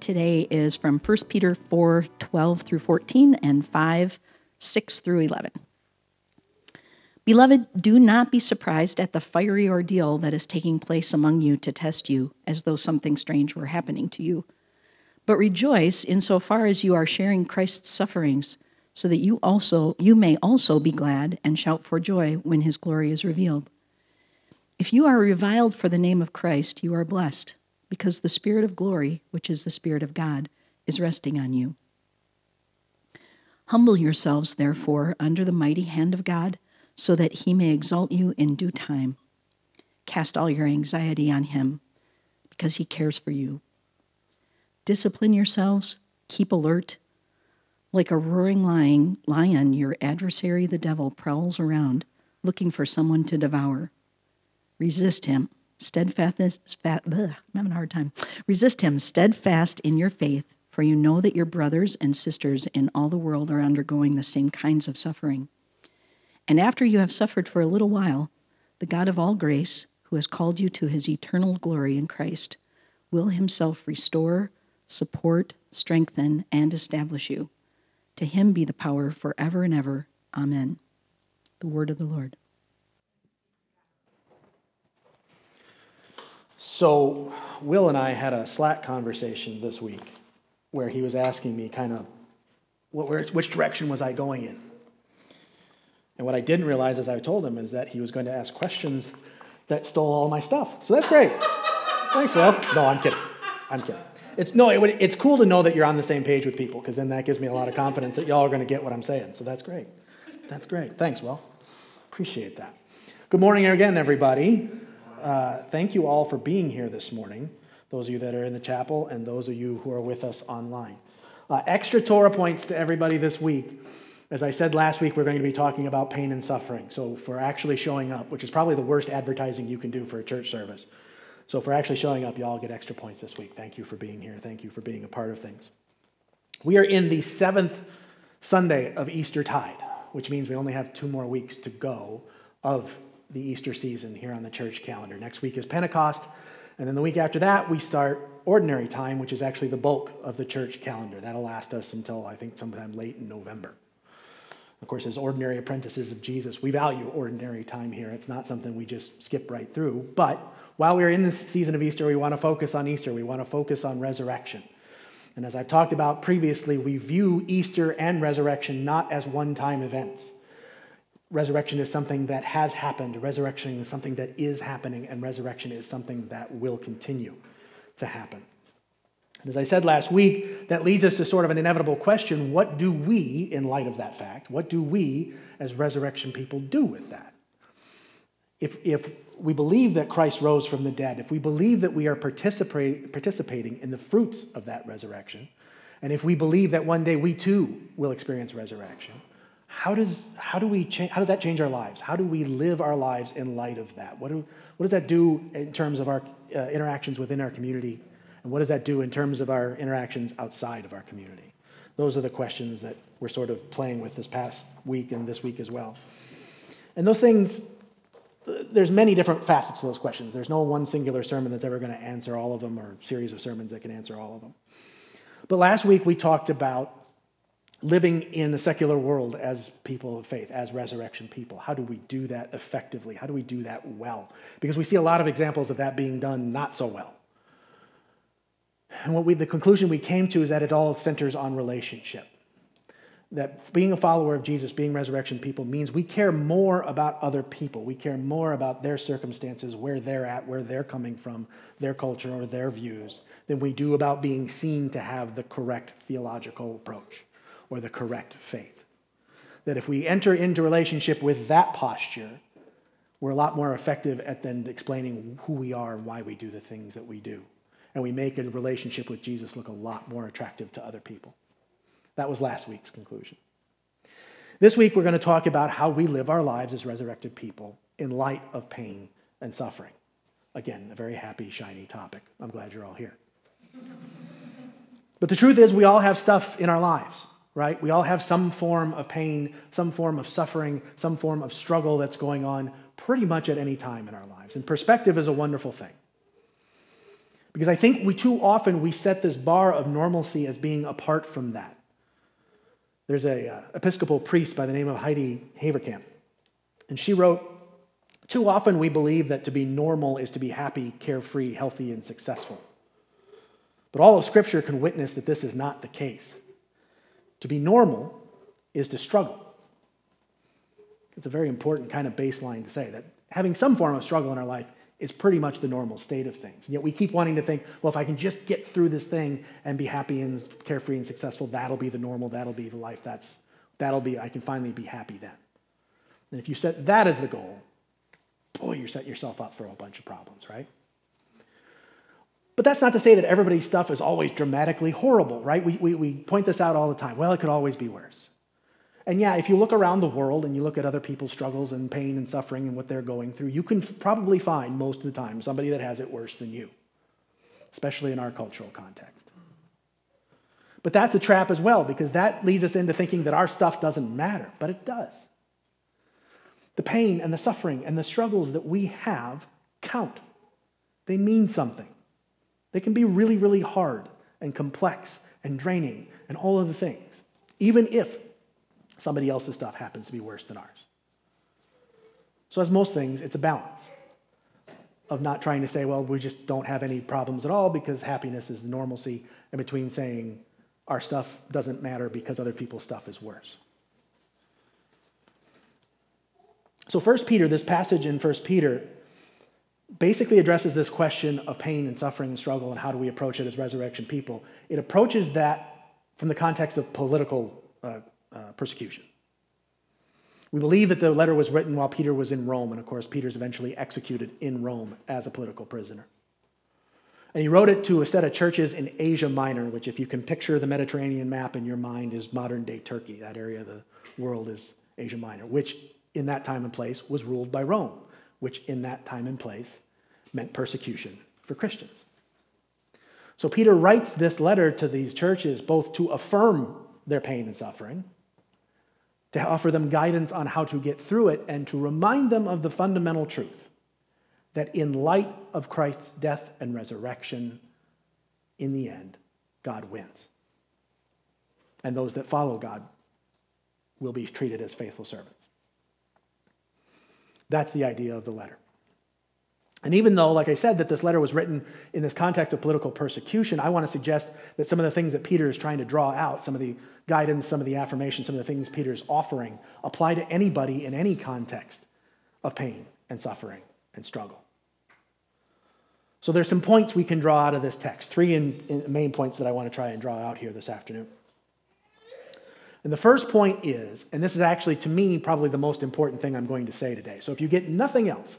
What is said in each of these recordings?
today is from 1 Peter 4 12 through 14 and 5 6 through 11. Beloved, do not be surprised at the fiery ordeal that is taking place among you to test you, as though something strange were happening to you. But rejoice insofar as you are sharing Christ's sufferings, so that you also you may also be glad and shout for joy when his glory is revealed. If you are reviled for the name of Christ, you are blessed, because the Spirit of glory, which is the Spirit of God, is resting on you. Humble yourselves, therefore, under the mighty hand of God, so that he may exalt you in due time. Cast all your anxiety on him, because he cares for you. Discipline yourselves, keep alert. Like a roaring lion, lion, your adversary the devil prowls around, looking for someone to devour. Resist him, steadfast. Fat, I'm having a hard time. Resist him, steadfast in your faith, for you know that your brothers and sisters in all the world are undergoing the same kinds of suffering. And after you have suffered for a little while, the God of all grace, who has called you to his eternal glory in Christ, will himself restore, support, strengthen, and establish you. To him be the power forever and ever. Amen. The word of the Lord. So, Will and I had a Slack conversation this week where he was asking me kind of what, where, which direction was I going in. And what I didn't realize as I told him is that he was going to ask questions that stole all my stuff. So that's great. Thanks, Will. No, I'm kidding. I'm kidding. It's no, it, it's cool to know that you're on the same page with people because then that gives me a lot of confidence that y'all are going to get what I'm saying. So that's great. That's great. Thanks, Will. Appreciate that. Good morning again, everybody. Uh, thank you all for being here this morning, those of you that are in the chapel and those of you who are with us online. Uh, extra Torah points to everybody this week. As I said last week, we're going to be talking about pain and suffering. So, for actually showing up, which is probably the worst advertising you can do for a church service. So, for actually showing up, you all get extra points this week. Thank you for being here. Thank you for being a part of things. We are in the seventh Sunday of Easter tide, which means we only have two more weeks to go of the Easter season here on the church calendar. Next week is Pentecost, and then the week after that, we start ordinary time, which is actually the bulk of the church calendar. That'll last us until I think sometime late in November. Of course, as ordinary apprentices of Jesus, we value ordinary time here. It's not something we just skip right through. But while we're in this season of Easter, we want to focus on Easter. We want to focus on resurrection. And as I've talked about previously, we view Easter and resurrection not as one time events. Resurrection is something that has happened, resurrection is something that is happening, and resurrection is something that will continue to happen. And as I said last week, that leads us to sort of an inevitable question what do we, in light of that fact, what do we as resurrection people do with that? If, if we believe that Christ rose from the dead, if we believe that we are participate, participating in the fruits of that resurrection, and if we believe that one day we too will experience resurrection, how does, how do, we cha- how does that change our lives? How do we live our lives in light of that? What, do, what does that do in terms of our uh, interactions within our community? And what does that do in terms of our interactions outside of our community? Those are the questions that we're sort of playing with this past week and this week as well. And those things, there's many different facets to those questions. There's no one singular sermon that's ever going to answer all of them or series of sermons that can answer all of them. But last week we talked about living in a secular world as people of faith, as resurrection people. How do we do that effectively? How do we do that well? Because we see a lot of examples of that being done not so well. And what we, the conclusion we came to is that it all centers on relationship. That being a follower of Jesus, being resurrection people, means we care more about other people. We care more about their circumstances, where they're at, where they're coming from, their culture or their views, than we do about being seen to have the correct theological approach or the correct faith. That if we enter into relationship with that posture, we're a lot more effective at then explaining who we are and why we do the things that we do. And we make a relationship with Jesus look a lot more attractive to other people. That was last week's conclusion. This week, we're going to talk about how we live our lives as resurrected people in light of pain and suffering. Again, a very happy, shiny topic. I'm glad you're all here. But the truth is, we all have stuff in our lives, right? We all have some form of pain, some form of suffering, some form of struggle that's going on pretty much at any time in our lives. And perspective is a wonderful thing. Because I think we too often we set this bar of normalcy as being apart from that. There's a uh, Episcopal priest by the name of Heidi Haverkamp, and she wrote, "Too often we believe that to be normal is to be happy, carefree, healthy, and successful. But all of Scripture can witness that this is not the case. To be normal is to struggle. It's a very important kind of baseline to say that having some form of struggle in our life is pretty much the normal state of things. And yet we keep wanting to think, well, if I can just get through this thing and be happy and carefree and successful, that'll be the normal, that'll be the life, that's, that'll be, I can finally be happy then. And if you set that as the goal, boy, you're setting yourself up for a bunch of problems, right? But that's not to say that everybody's stuff is always dramatically horrible, right? We, we, we point this out all the time. Well, it could always be worse. And yeah, if you look around the world and you look at other people's struggles and pain and suffering and what they're going through, you can probably find most of the time somebody that has it worse than you, especially in our cultural context. But that's a trap as well because that leads us into thinking that our stuff doesn't matter, but it does. The pain and the suffering and the struggles that we have count, they mean something. They can be really, really hard and complex and draining and all of the things, even if somebody else's stuff happens to be worse than ours. So, as most things, it's a balance of not trying to say, well, we just don't have any problems at all because happiness is the normalcy, and between saying our stuff doesn't matter because other people's stuff is worse. So, First Peter, this passage in First Peter, basically addresses this question of pain and suffering and struggle and how do we approach it as resurrection people. It approaches that from the context of political uh, uh, persecution. We believe that the letter was written while Peter was in Rome, and of course, Peter's eventually executed in Rome as a political prisoner. And he wrote it to a set of churches in Asia Minor, which, if you can picture the Mediterranean map in your mind, is modern day Turkey. That area of the world is Asia Minor, which in that time and place was ruled by Rome, which in that time and place meant persecution for Christians. So Peter writes this letter to these churches both to affirm their pain and suffering to offer them guidance on how to get through it, and to remind them of the fundamental truth that in light of Christ's death and resurrection, in the end, God wins. And those that follow God will be treated as faithful servants. That's the idea of the letter. And even though, like I said, that this letter was written in this context of political persecution, I want to suggest that some of the things that Peter is trying to draw out, some of the guidance, some of the affirmation, some of the things Peter's offering apply to anybody in any context of pain and suffering and struggle. So there's some points we can draw out of this text, three in, in main points that I want to try and draw out here this afternoon. And the first point is, and this is actually to me probably the most important thing I'm going to say today. So if you get nothing else,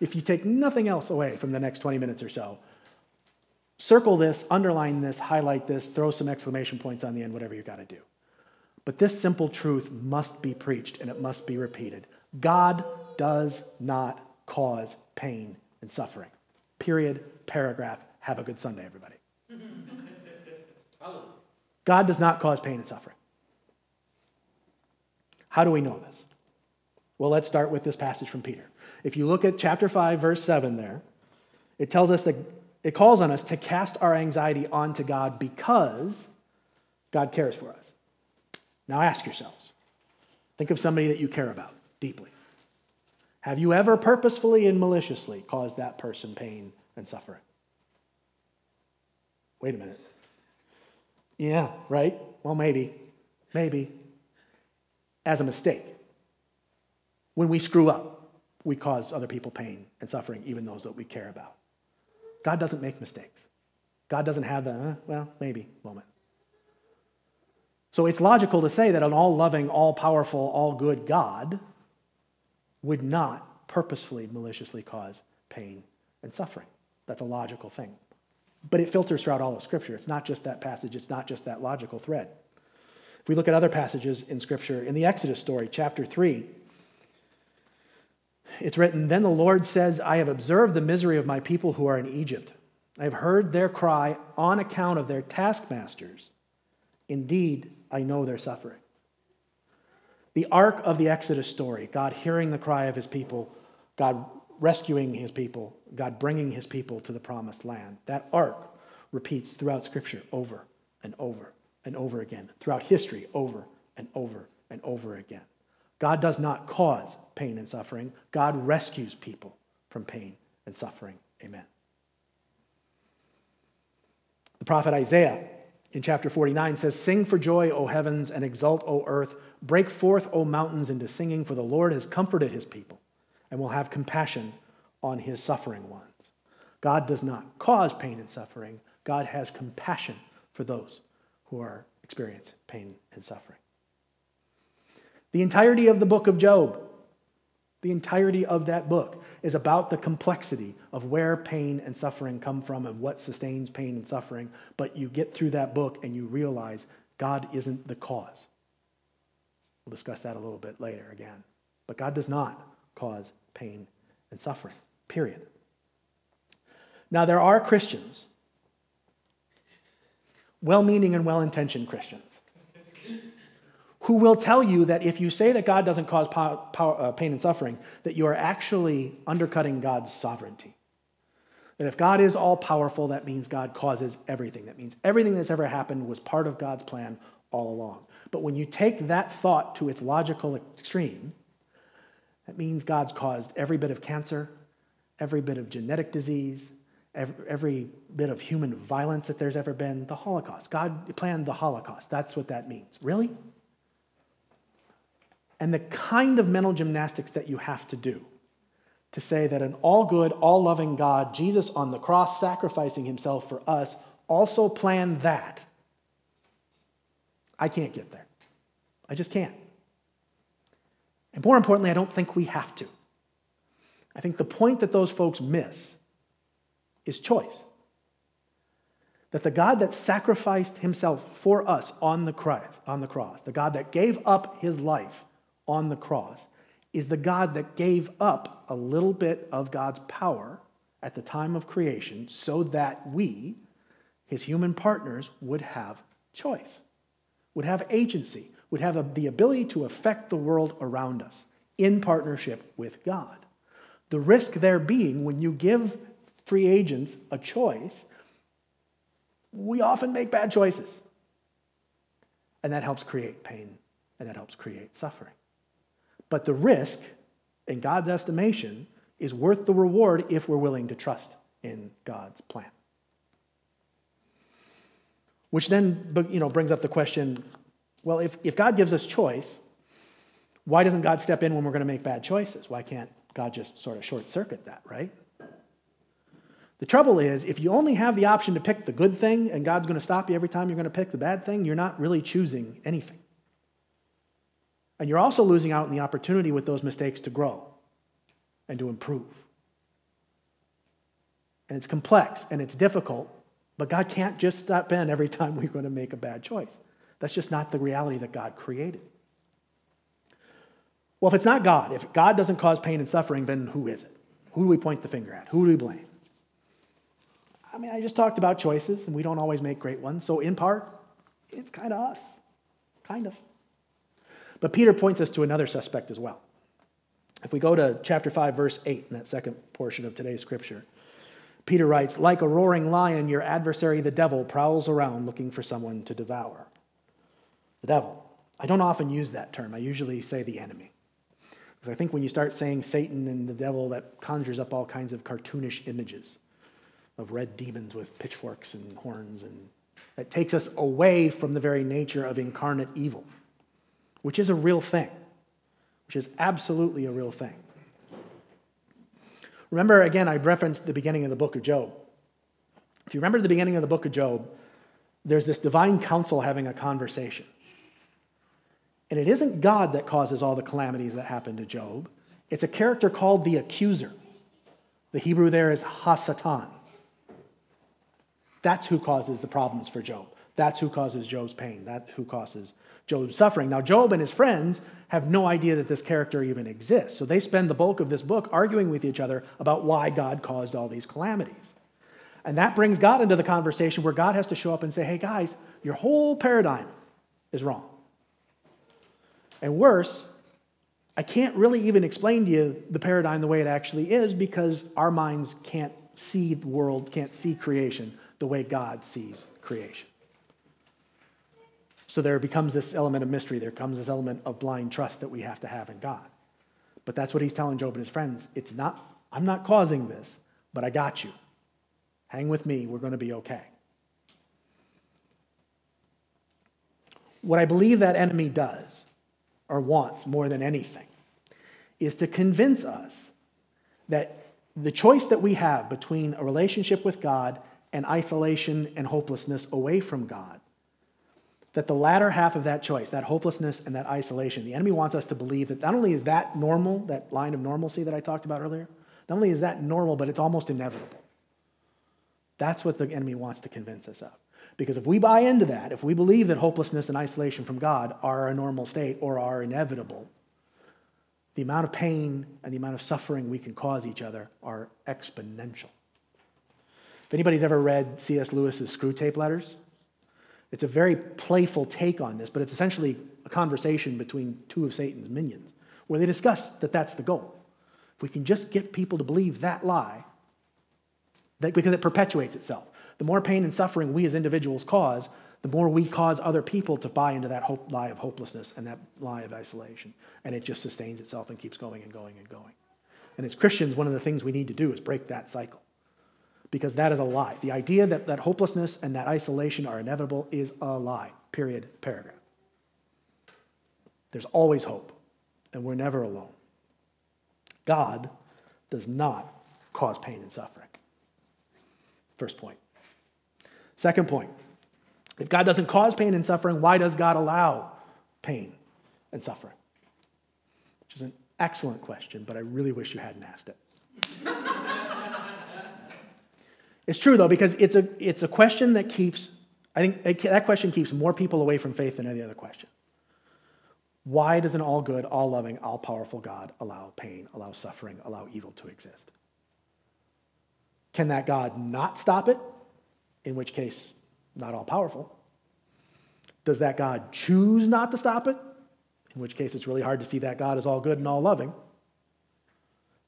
if you take nothing else away from the next 20 minutes or so, Circle this, underline this, highlight this, throw some exclamation points on the end, whatever you've got to do. But this simple truth must be preached and it must be repeated. God does not cause pain and suffering. Period, paragraph. Have a good Sunday, everybody. God does not cause pain and suffering. How do we know this? Well, let's start with this passage from Peter. If you look at chapter 5, verse 7 there, it tells us that it calls on us to cast our anxiety onto God because God cares for us. Now ask yourselves think of somebody that you care about deeply. Have you ever purposefully and maliciously caused that person pain and suffering? wait a minute. Yeah, right? Well, maybe. Maybe. As a mistake. When we screw up, we cause other people pain and suffering, even those that we care about. God doesn't make mistakes. God doesn't have the, uh, well, maybe moment. So it's logical to say that an all loving, all powerful, all good God would not purposefully, maliciously cause pain and suffering. That's a logical thing. But it filters throughout all of Scripture. It's not just that passage, it's not just that logical thread. If we look at other passages in Scripture, in the Exodus story, chapter 3, it's written Then the Lord says, I have observed the misery of my people who are in Egypt. I have heard their cry on account of their taskmasters. Indeed, I know their suffering. The arc of the Exodus story, God hearing the cry of his people, God rescuing his people, God bringing his people to the promised land. That arc repeats throughout Scripture over and over and over again, throughout history, over and over and over again. God does not cause pain and suffering, God rescues people from pain and suffering. Amen. The prophet Isaiah in chapter 49 says, Sing for joy, O heavens, and exult, O earth. Break forth, O mountains, into singing, for the Lord has comforted his people and will have compassion on his suffering ones. God does not cause pain and suffering, God has compassion for those who are experiencing pain and suffering. The entirety of the book of Job, the entirety of that book is about the complexity of where pain and suffering come from and what sustains pain and suffering. But you get through that book and you realize God isn't the cause. We'll discuss that a little bit later again. But God does not cause pain and suffering, period. Now, there are Christians, well meaning and well intentioned Christians, who will tell you that if you say that God doesn't cause uh, pain and suffering, that you are actually undercutting God's sovereignty. That if God is all powerful, that means God causes everything. That means everything that's ever happened was part of God's plan all along. But when you take that thought to its logical extreme, that means God's caused every bit of cancer, every bit of genetic disease, every, every, bit of human violence that there's ever been, the Holocaust. God planned the Holocaust. That's what that means. Really? And the kind of mental gymnastics that you have to do to say that an all good, all loving God, Jesus on the cross sacrificing himself for us, also planned that. I can't get there. I just can't. And more importantly, I don't think we have to. I think the point that those folks miss is choice. That the God that sacrificed himself for us on the cross, on the cross, the God that gave up his life on the cross, is the God that gave up a little bit of God's power at the time of creation so that we, his human partners, would have choice, would have agency, would have the ability to affect the world around us in partnership with God. The risk there being when you give free agents a choice, we often make bad choices. And that helps create pain and that helps create suffering. But the risk, in God's estimation, is worth the reward if we're willing to trust in God's plan. Which then you know, brings up the question well, if, if God gives us choice, why doesn't God step in when we're going to make bad choices? Why can't God just sort of short circuit that, right? The trouble is, if you only have the option to pick the good thing and God's going to stop you every time you're going to pick the bad thing, you're not really choosing anything. And you're also losing out on the opportunity with those mistakes to grow and to improve. And it's complex and it's difficult, but God can't just step in every time we're going to make a bad choice. That's just not the reality that God created. Well, if it's not God, if God doesn't cause pain and suffering, then who is it? Who do we point the finger at? Who do we blame? I mean, I just talked about choices, and we don't always make great ones. So, in part, it's kind of us. Kind of. But Peter points us to another suspect as well. If we go to chapter 5, verse 8, in that second portion of today's scripture, Peter writes, Like a roaring lion, your adversary, the devil, prowls around looking for someone to devour the devil. I don't often use that term. I usually say the enemy. Because I think when you start saying Satan and the devil, that conjures up all kinds of cartoonish images. Of red demons with pitchforks and horns, and that takes us away from the very nature of incarnate evil, which is a real thing, which is absolutely a real thing. Remember, again, I referenced the beginning of the book of Job. If you remember the beginning of the book of Job, there's this divine council having a conversation. And it isn't God that causes all the calamities that happen to Job. It's a character called the accuser. The Hebrew there is Hasatan. That's who causes the problems for Job. That's who causes Job's pain. That's who causes Job's suffering. Now, Job and his friends have no idea that this character even exists. So they spend the bulk of this book arguing with each other about why God caused all these calamities. And that brings God into the conversation where God has to show up and say, hey, guys, your whole paradigm is wrong. And worse, I can't really even explain to you the paradigm the way it actually is because our minds can't see the world, can't see creation the way God sees creation. So there becomes this element of mystery. There comes this element of blind trust that we have to have in God. But that's what he's telling Job and his friends. It's not, I'm not causing this, but I got you. Hang with me. We're going to be okay. What I believe that enemy does or wants more than anything is to convince us that the choice that we have between a relationship with God and isolation and hopelessness away from God, that the latter half of that choice, that hopelessness and that isolation, the enemy wants us to believe that not only is that normal, that line of normalcy that I talked about earlier, not only is that normal, but it's almost inevitable. That's what the enemy wants to convince us of. Because if we buy into that, if we believe that hopelessness and isolation from God are a normal state or are inevitable, the amount of pain and the amount of suffering we can cause each other are exponential. If anybody's ever read C.S. Lewis's Screwtape Letters, it's a very playful take on this, but it's essentially a conversation between two of Satan's minions where they discuss that that's the goal. If we can just get people to believe that lie, that, because it perpetuates itself. The more pain and suffering we as individuals cause, the more we cause other people to buy into that hope, lie of hopelessness and that lie of isolation. And it just sustains itself and keeps going and going and going. And as Christians, one of the things we need to do is break that cycle. Because that is a lie. The idea that, that hopelessness and that isolation are inevitable is a lie. Period. Paragraph. There's always hope, and we're never alone. God does not cause pain and suffering. First point. Second point if God doesn't cause pain and suffering, why does God allow pain and suffering? Which is an excellent question, but I really wish you hadn't asked it. it's true, though, because it's a, it's a question that keeps, I think that question keeps more people away from faith than any other question. Why does an all good, all loving, all powerful God allow pain, allow suffering, allow evil to exist? Can that God not stop it? In which case, not all powerful. Does that God choose not to stop it? In which case, it's really hard to see that God is all good and all loving.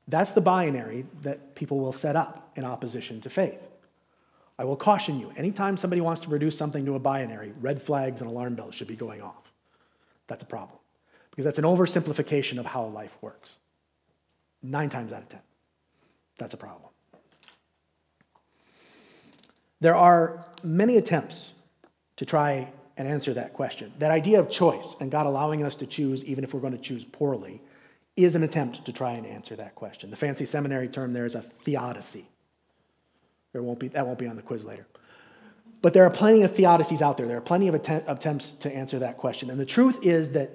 That's the binary that people will set up in opposition to faith. I will caution you anytime somebody wants to reduce something to a binary, red flags and alarm bells should be going off. That's a problem. Because that's an oversimplification of how life works. Nine times out of ten. That's a problem. There are many attempts to try and answer that question. That idea of choice and God allowing us to choose, even if we're going to choose poorly, is an attempt to try and answer that question. The fancy seminary term there is a theodicy. There won't be, that won't be on the quiz later. But there are plenty of theodicies out there. There are plenty of attempt, attempts to answer that question. And the truth is that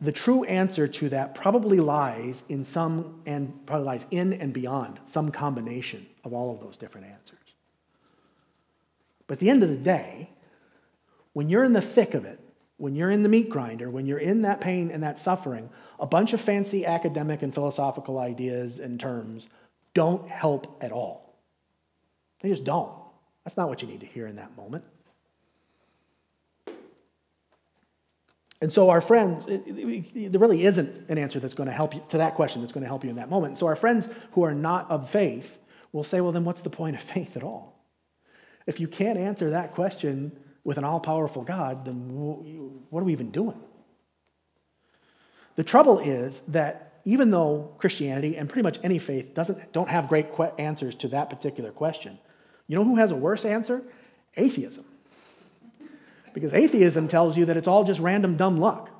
the true answer to that probably lies in some, and probably lies in and beyond some combination of all of those different answers. But at the end of the day, when you're in the thick of it, when you're in the meat grinder, when you're in that pain and that suffering, a bunch of fancy academic and philosophical ideas and terms don't help at all. They just don't. That's not what you need to hear in that moment. And so, our friends, it, it, there really isn't an answer that's going to help you to that question that's going to help you in that moment. So, our friends who are not of faith will say, well, then what's the point of faith at all? If you can't answer that question with an all powerful God, then what are we even doing? The trouble is that even though Christianity and pretty much any faith doesn't, don't have great answers to that particular question, You know who has a worse answer? Atheism. Because atheism tells you that it's all just random dumb luck.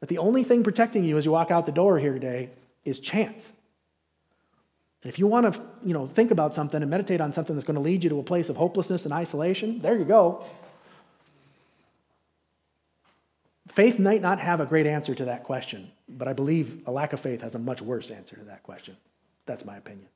That the only thing protecting you as you walk out the door here today is chance. And if you want to, you know, think about something and meditate on something that's going to lead you to a place of hopelessness and isolation, there you go. Faith might not have a great answer to that question, but I believe a lack of faith has a much worse answer to that question. That's my opinion.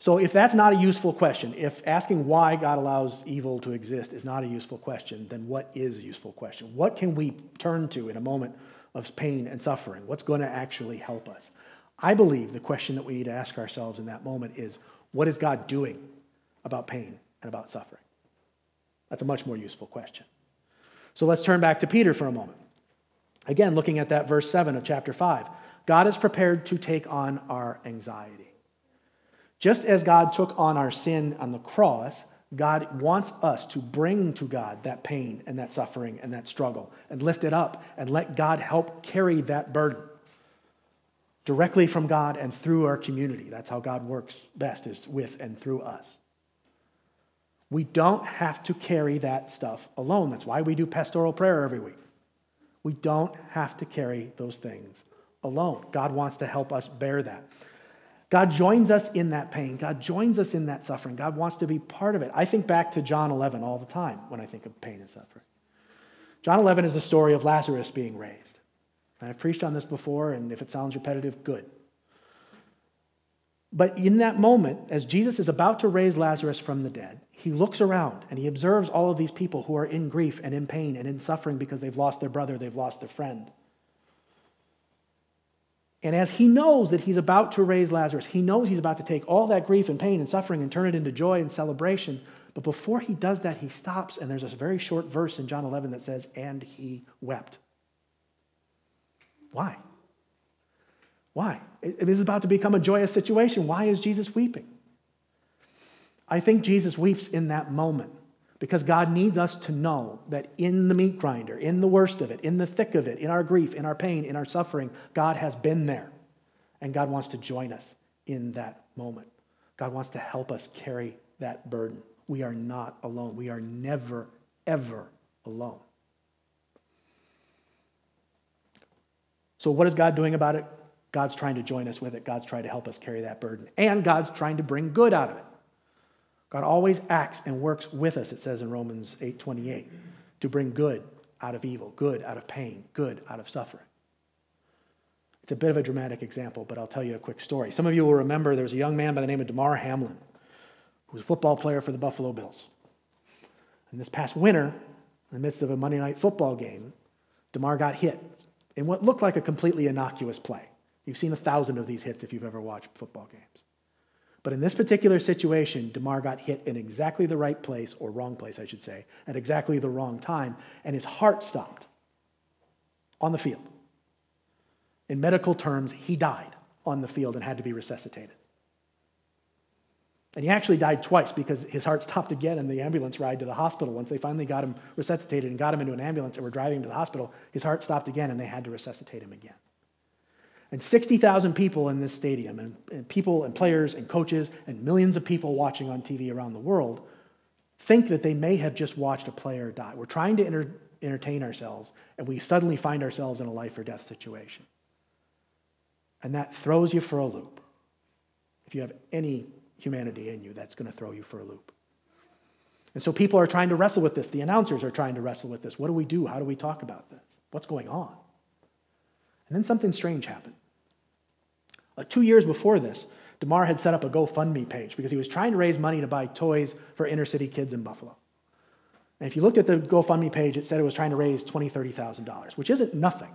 So, if that's not a useful question, if asking why God allows evil to exist is not a useful question, then what is a useful question? What can we turn to in a moment of pain and suffering? What's going to actually help us? I believe the question that we need to ask ourselves in that moment is what is God doing about pain and about suffering? That's a much more useful question. So let's turn back to Peter for a moment. Again, looking at that verse 7 of chapter 5. God is prepared to take on our anxiety. Just as God took on our sin on the cross, God wants us to bring to God that pain and that suffering and that struggle and lift it up and let God help carry that burden directly from God and through our community. That's how God works best, is with and through us. We don't have to carry that stuff alone. That's why we do pastoral prayer every week. We don't have to carry those things alone. God wants to help us bear that. God joins us in that pain. God joins us in that suffering. God wants to be part of it. I think back to John 11 all the time when I think of pain and suffering. John 11 is the story of Lazarus being raised. I've preached on this before, and if it sounds repetitive, good. But in that moment, as Jesus is about to raise Lazarus from the dead, he looks around and he observes all of these people who are in grief and in pain and in suffering because they've lost their brother, they've lost their friend. And as he knows that he's about to raise Lazarus, he knows he's about to take all that grief and pain and suffering and turn it into joy and celebration. But before he does that, he stops, and there's a very short verse in John 11 that says, And he wept. Why? Why? It is about to become a joyous situation. Why is Jesus weeping? I think Jesus weeps in that moment because God needs us to know that in the meat grinder, in the worst of it, in the thick of it, in our grief, in our pain, in our suffering, God has been there. And God wants to join us in that moment. God wants to help us carry that burden. We are not alone. We are never, ever alone. So, what is God doing about it? God's trying to join us with it. God's trying to help us carry that burden. And God's trying to bring good out of it. God always acts and works with us, it says in Romans 8:28, to bring good out of evil, good out of pain, good out of suffering. It's a bit of a dramatic example, but I'll tell you a quick story. Some of you will remember there was a young man by the name of Damar Hamlin, who was a football player for the Buffalo Bills. And this past winter, in the midst of a Monday night football game, Damar got hit in what looked like a completely innocuous play. You've seen a thousand of these hits if you've ever watched football games. But in this particular situation, Damar got hit in exactly the right place, or wrong place, I should say, at exactly the wrong time, and his heart stopped on the field. In medical terms, he died on the field and had to be resuscitated. And he actually died twice because his heart stopped again in the ambulance ride to the hospital. Once they finally got him resuscitated and got him into an ambulance and were driving him to the hospital, his heart stopped again and they had to resuscitate him again. And 60,000 people in this stadium, and, and, people and players and coaches and millions of people watching on TV around the world think that they may have just watched a player die. We're trying to enter, entertain ourselves, and we suddenly find ourselves in a life or death situation. And that throws you for a loop. If you have any humanity in you that's going to throw you for a loop. And so people are trying to wrestle with this. The announcers are trying to wrestle with this. What do we do? How do we talk about this? What's going on? And then something strange happened. Uh, two years before this, Damar had set up a GoFundMe page because he was trying to raise money to buy toys for inner city kids in Buffalo. And if you looked at the GoFundMe page, it said it was trying to raise $20,000, $30,000, which isn't nothing.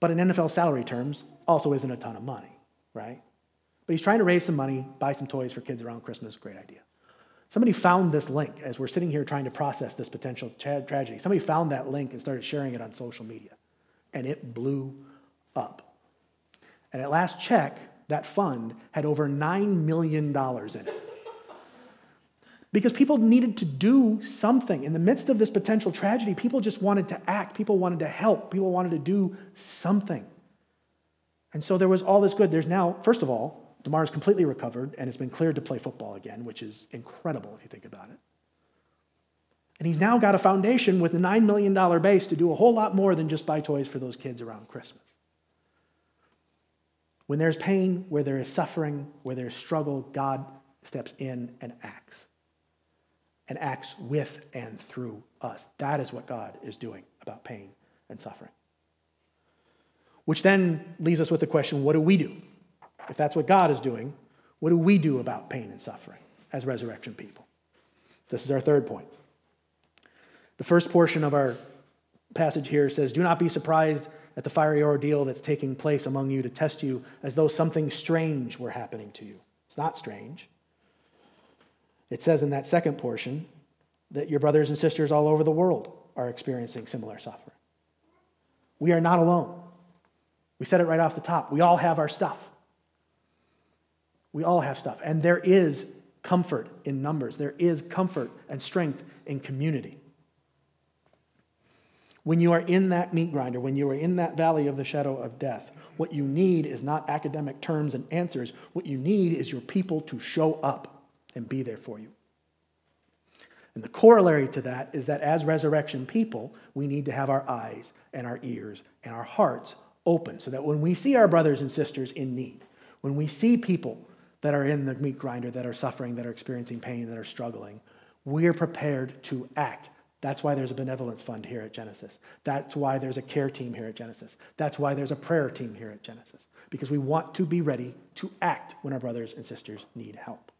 But in NFL salary terms, also isn't a ton of money, right? But he's trying to raise some money, buy some toys for kids around Christmas. Great idea. Somebody found this link as we're sitting here trying to process this potential tra- tragedy. Somebody found that link and started sharing it on social media, and it blew up. And at last check, that fund had over $9 million in it. Because people needed to do something. In the midst of this potential tragedy, people just wanted to act. People wanted to help. People wanted to do something. And so there was all this good. There's now, first of all, Damar's completely recovered and has been cleared to play football again, which is incredible if you think about it. And he's now got a foundation with a $9 million base to do a whole lot more than just buy toys for those kids around Christmas. When there's pain, where there is suffering, where there's struggle, God steps in and acts. And acts with and through us. That is what God is doing about pain and suffering. Which then leaves us with the question what do we do? If that's what God is doing, what do we do about pain and suffering as resurrection people? This is our third point. The first portion of our passage here says, Do not be surprised at the fiery ordeal that's taking place among you to test you as though something strange were happening to you. It's not strange. It says in that second portion that your brothers and sisters all over the world are experiencing similar suffering. We are not alone. We said it right off the top. We all have our stuff. We all have stuff. And there is comfort in numbers, there is comfort and strength in community. When you are in that meat grinder, when you are in that valley of the shadow of death, what you need is not academic terms and answers. What you need is your people to show up and be there for you. And the corollary to that is that as resurrection people, we need to have our eyes and our ears and our hearts open so that when we see our brothers and sisters in need, when we see people that are in the meat grinder, that are suffering, that are experiencing pain, that are struggling, we're prepared to act. That's why there's a benevolence fund here at Genesis. That's why there's a care team here at Genesis. That's why there's a prayer team here at Genesis, because we want to be ready to act when our brothers and sisters need help.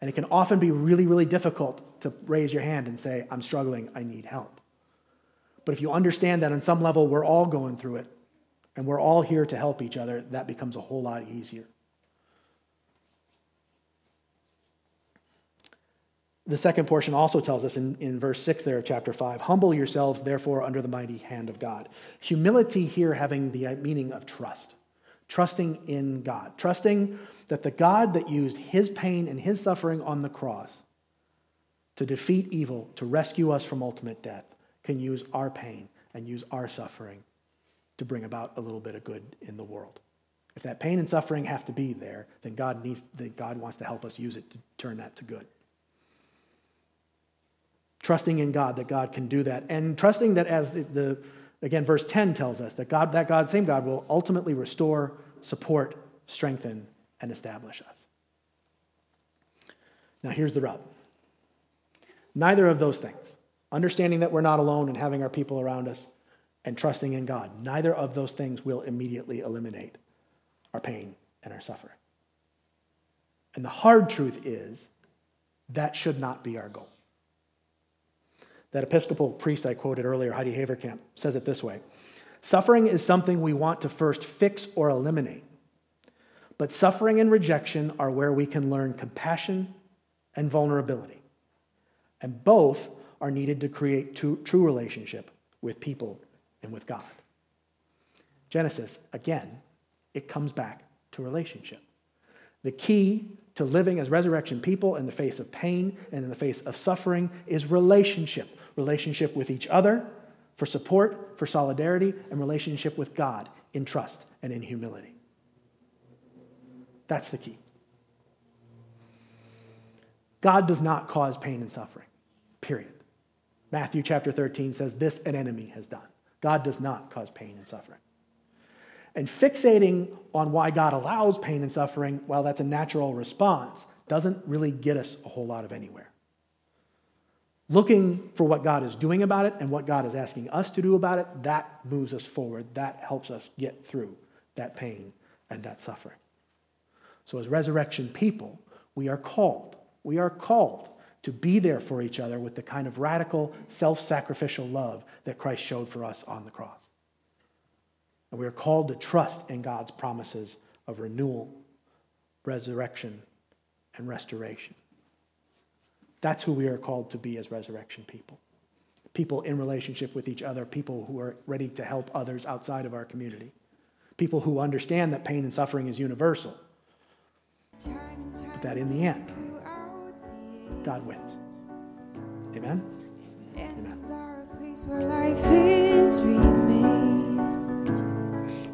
And it can often be really, really difficult to raise your hand and say, I'm struggling, I need help. But if you understand that on some level we're all going through it and we're all here to help each other, that becomes a whole lot easier. The second portion also tells us in, in verse 6 there of chapter 5 Humble yourselves, therefore, under the mighty hand of God. Humility here having the uh, meaning of trust, trusting in God, trusting that the God that used his pain and his suffering on the cross to defeat evil, to rescue us from ultimate death, can use our pain and use our suffering to bring about a little bit of good in the world. If that pain and suffering have to be there, then God, needs, then God wants to help us use it to turn that to good trusting in God that God can do that, and trusting that as the, again, verse 10 tells us that God, that God, same God, will ultimately restore, support, strengthen, and establish us. Now, here's the rub. Neither of those things, understanding that we're not alone and having our people around us, and trusting in God, neither of those things will immediately eliminate our pain and our suffering. And the hard truth is that should not be our goal. That Episcopal priest I quoted earlier, Heidi Haverkamp, says it this way Suffering is something we want to first fix or eliminate. But suffering and rejection are where we can learn compassion and vulnerability. And both are needed to create true relationship with people and with God. Genesis, again, it comes back to relationship. The key to living as resurrection people in the face of pain and in the face of suffering is relationship relationship with each other for support, for solidarity, and relationship with God in trust and in humility. That's the key. God does not cause pain and suffering, period. Matthew chapter 13 says, This an enemy has done. God does not cause pain and suffering. And fixating on why God allows pain and suffering, while that's a natural response, doesn't really get us a whole lot of anywhere looking for what God is doing about it and what God is asking us to do about it, that moves us forward. That helps us get through that pain and that suffering. So, as resurrection people, we are called, we are called to be there for each other with the kind of radical, self sacrificial love that Christ showed for us on the cross. And we are called to trust in God's promises of renewal, resurrection, and restoration. That's who we are called to be as resurrection people. People in relationship with each other, people who are ready to help others outside of our community, people who understand that pain and suffering is universal, but that in the end, God wins. Amen? Amen.